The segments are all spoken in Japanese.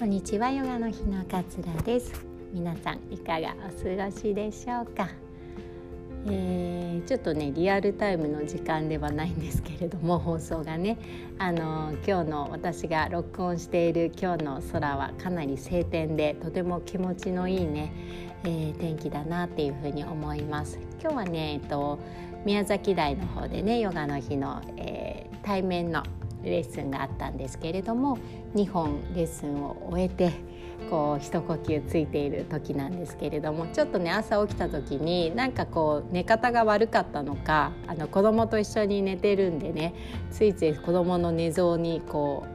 こんにちはヨガの日のかつらです。皆さんいかがお過ごしでしょうか、えー、ちょっとねリアルタイムの時間ではないんですけれども放送がね。あの今日の私が録音している今日の空はかなり晴天でとても気持ちのいいね、えー、天気だなっていうふうに思います。今日はねえっと宮崎大の方でねヨガの日の、えー、対面のレッスンがあったんですけれども2本レッスンを終えてこう一呼吸ついている時なんですけれどもちょっとね朝起きた時になんかこう寝方が悪かったのかあの子供と一緒に寝てるんでねついつい子供の寝相にこ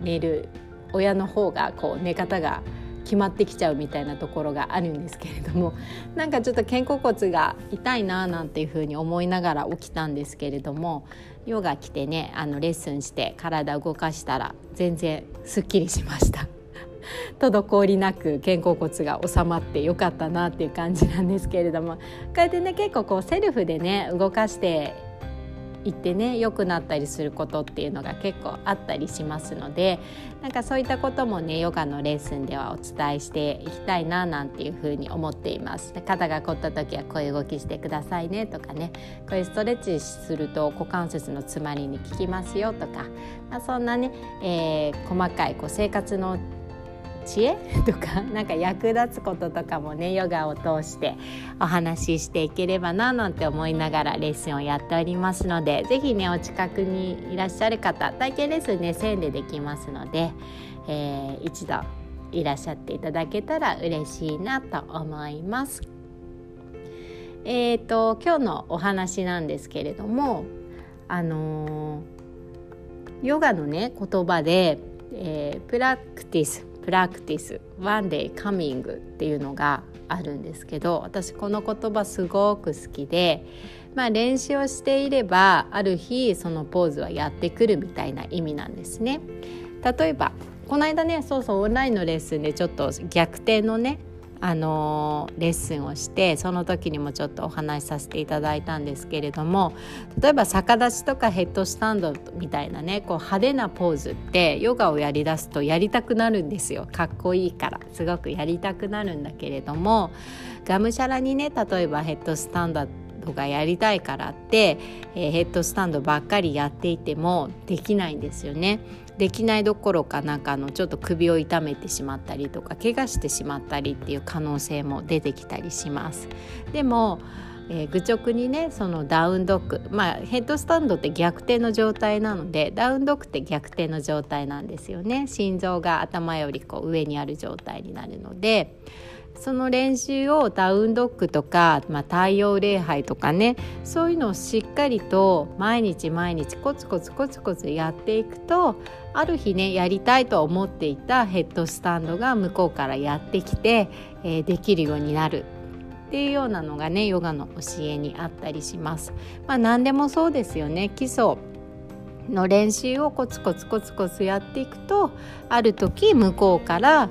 う寝る親の方がこう寝方が決まってきちゃうみたいなところがあるんですけれども なんかちょっと肩甲骨が痛いななんていうふうに思いながら起きたんですけれどもヨガ来てねあのレッスンして体動かしたら全然すっきりしました。滞りなく肩甲骨が収まってよかったなっていう感じなんですけれどもこうやってね結構こうセルフでね動かして行ってね良くなったりすることっていうのが結構あったりしますのでなんかそういったこともねヨガのレッスンではお伝えしていきたいななんていうふうに思っています。肩が凝った時はこういう動きしてくださいねとかねこういうストレッチすると股関節の詰まりに効きますよとか、まあ、そんなね、えー、細かいこう生活の知恵とかなんか役立つこととかもねヨガを通してお話ししていければななんて思いながらレッスンをやっておりますので是非ねお近くにいらっしゃる方体験レッスンね1000でできますので、えー、一度いらっしゃっていただけたら嬉しいなと思います。えーと、今日のお話なんですけれどもあのー、ヨガのね言葉で、えー、 practice practice one day coming っていうのがあるんですけど私この言葉すごく好きで、まあ、練習をしていればある日そのポーズはやってくるみたいな意味なんですね。例えばこの間ねそうそうオンラインのレッスンでちょっと逆転のねあのレッスンをしてその時にもちょっとお話しさせていただいたんですけれども例えば逆立ちとかヘッドスタンドみたいなねこう派手なポーズってヨガをやりだすとやりたくなるんですよ。かっこいいから。すごくやりたくなるんだけれどもがむしゃらにね例えばヘッドスタンドがやりたいからって、えー、ヘッドスタンドばっかりやっていてもできないんですよね。できないどころかなんかのちょっと首を痛めてしまったりとか怪我してしまったりっていう可能性も出てきたりします。でもえー、愚直にねそのダウンドッグまあヘッドスタンドって逆転の状態なのでダウンドッグって逆転の状態なんですよね心臓が頭よりこう上にある状態になるのでその練習をダウンドッグとか、まあ、太陽礼拝とかねそういうのをしっかりと毎日毎日コツコツコツコツやっていくとある日ねやりたいと思っていたヘッドスタンドが向こうからやってきて、えー、できるようになるっていうようなのがねヨガの教えにあったりします。まあ、何でもそうですよね基礎の練習をコツコツコツコツやっていくとある時向こうから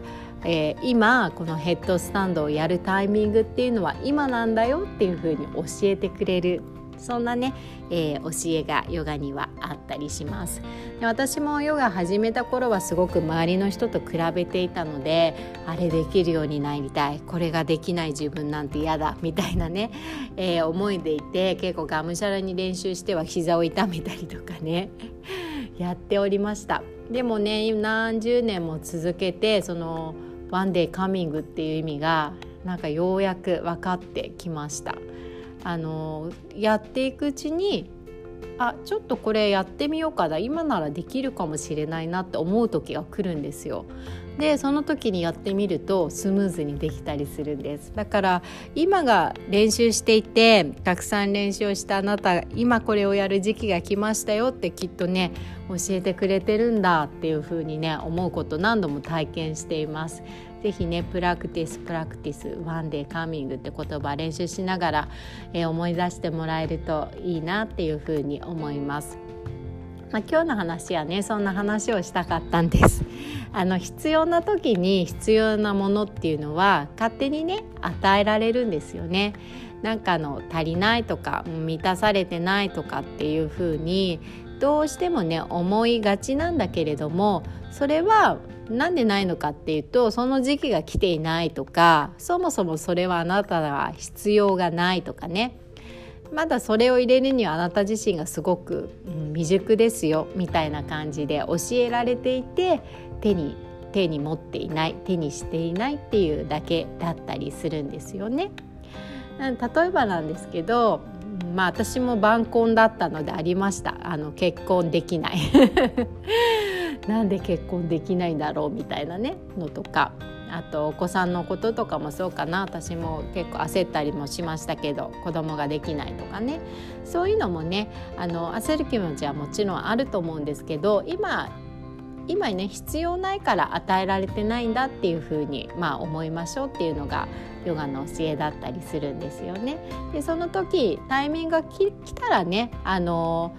えー、今このヘッドスタンドをやるタイミングっていうのは今なんだよっていうふうに教えてくれるそんなね、えー、教えがヨガにはあったりします。で私もヨガ始めた頃はすごく周りの人と比べていたのであれできるようになりたいこれができない自分なんて嫌だみたいなね、えー、思いでいて結構がむしゃらに練習しては膝を痛めたりとかね やっておりました。でもね何十年も続けてそのワンデーカミングっていう意味がなんかようやく分かってきました。あのやっていくうちにあちょっとこれやってみようかな今ならできるかもしれないなって思う時が来るんですよ。でその時にやってみるとスムーズにできたりするんです。だから今が練習していてたくさん練習をしたあなた今これをやる時期が来ましたよってきっとね教えてくれてるんだっていうふうにね思うこと何度も体験しています。ぜひね practice practice one day coming って言葉練習しながら、えー、思い出してもらえるといいなっていうふうに思います。まあ、今日の話はねそんな話をしたかったんです。あの必要な時に必要なものっていうのは勝手にね与えられるんですよね。なんかの足りないとか満たされてないとかっていう風にどうしてもね思いがちなんだけれどもそれはなんでないのかっていうとその時期が来ていないとかそもそもそれはあなたは必要がないとかね。まだそれを入れるにはあなた自身がすごく、未熟ですよみたいな感じで教えられていて手に手に持っていない手にしていないっていうだけだったりするんですよね。例えばなんですけどまあ私も晩婚だったのでありました。あの結婚できない。なんで結婚できないんだろうみたいなねのとかあとお子さんのこととかもそうかな私も結構焦ったりもしましたけど子供ができないとかねそういうのもねあの焦る気持ちはもちろんあると思うんですけど今今ね必要ないから与えられてないんだっていうふうに、まあ、思いましょうっていうのがヨガの教えだったりするんですよね。でその時タイミングが来たらねあの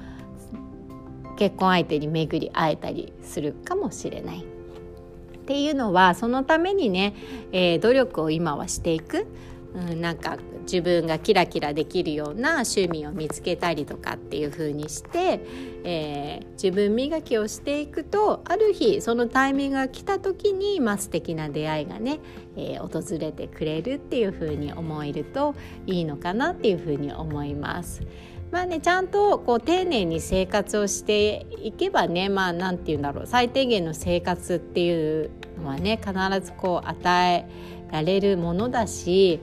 結婚相手に巡り会えたりするかもしれない。っていうのはそのためにね、えー、努力を今はしていく。うん、なんか自分がキラキラできるような趣味を見つけたりとかっていう風にして、えー、自分磨きをしていくとある日そのタイミングが来た時に、まあ、素敵な出会いがね、えー、訪れてくれるっていう風に思えるといいのかなっていう風に思います。まあね、ちゃんとこう丁寧に生活をしていけばねまあ何て言うんだろう最低限の生活っていうのはね必ずこう与えられるものだし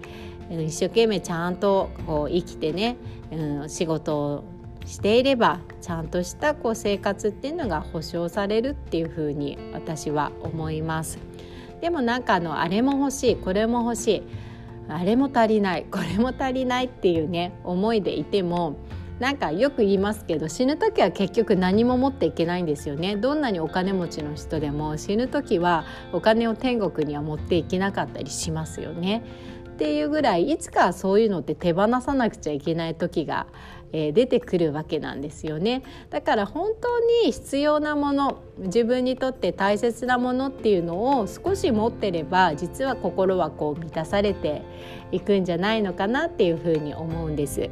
一生懸命ちゃんとこう生きてね、うん、仕事をしていればちゃんとしたこう生活っていうのが保障されるっていうふうに私は思います。でもなんかあのあれも欲しいこれも欲しいあれも足りないこれも足りないっていうね思いでいてもなんかよく言いますけど死ぬ時は結局何も持っていけないんですよね。どんなにお金持ちの人でも死ぬ時はお金を天国には持っていけなかったりしますよね。っていうぐらいいつかそういうのって手放さなくちゃいけない時が、えー、出てくるわけなんですよねだから本当に必要なもの自分にとって大切なものっていうのを少し持ってれば実は心はこう満たされていくんじゃないのかなっていうふうに思うんです。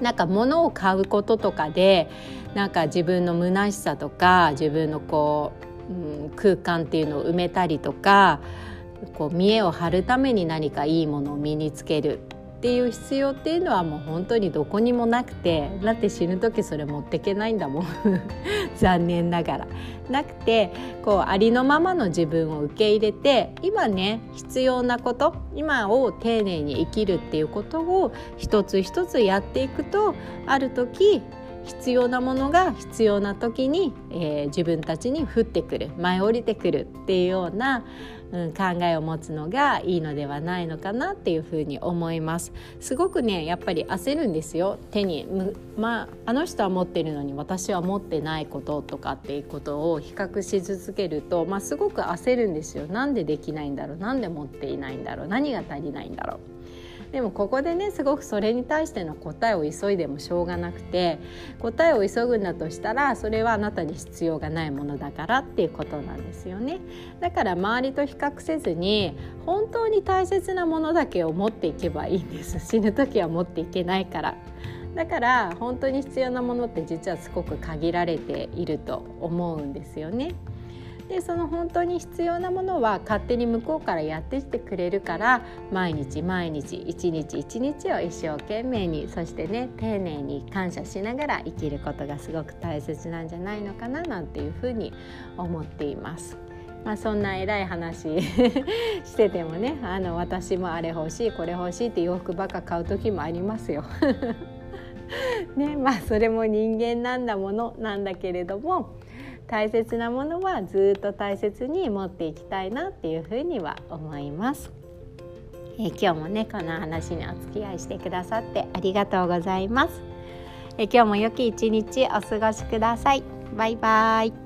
なんか物を買うこととかでなんか自分の虚しさとか自分のこう、うん、空間っていうのを埋めたりとかこう見栄を張るために何かいいものを身につけるっていう必要っていうのはもう本当にどこにもなくてだって死ぬ時それ持ってけないんだもん 残念ながら。なくてこうありのままの自分を受け入れて今ね必要なこと今を丁寧に生きるっていうことを一つ一つやっていくとある時必要なものが必要な時に、えー、自分たちに降ってくる舞い降りてくるっていうような、うん、考えを持つのがいいのではないのかなっていうふうに思います。すごくねやっぱり焦るんですよ。手にまああの人は持ってるのに私は持ってないこととかっていうことを比較し続けると、まあ、すごく焦るんですよ。なんでできないんだろう？なんで持っていないんだろう？何が足りないんだろう？でもここでねすごくそれに対しての答えを急いでもしょうがなくて答えを急ぐんだとしたらそれはあなたに必要がないものだからっていうことなんですよね。だから周りと比較せずに本当に大切なものだけを持っていけばいいんです。死ぬ時は持っていけないから。だから本当に必要なものって実はすごく限られていると思うんですよね。でその本当に必要なものは勝手に向こうからやってきてくれるから毎日毎日一日一日を一生懸命にそしてね丁寧に感謝しながら生きることがすごく大切なんじゃないのかななんていうふうに思っています。まあ、そんな偉い話 しててもねあの私もあれ欲しいこれ欲しいって洋服ばっか買う時もありますよ。ねまあそれも人間なんだものなんだけれども大切なものはずっと大切に持っていきたいなっていうふうには思います。え今日もねこの話にお付き合いしてくださってありがとうございます。え今日も良き一日お過ごしください。バイバイ。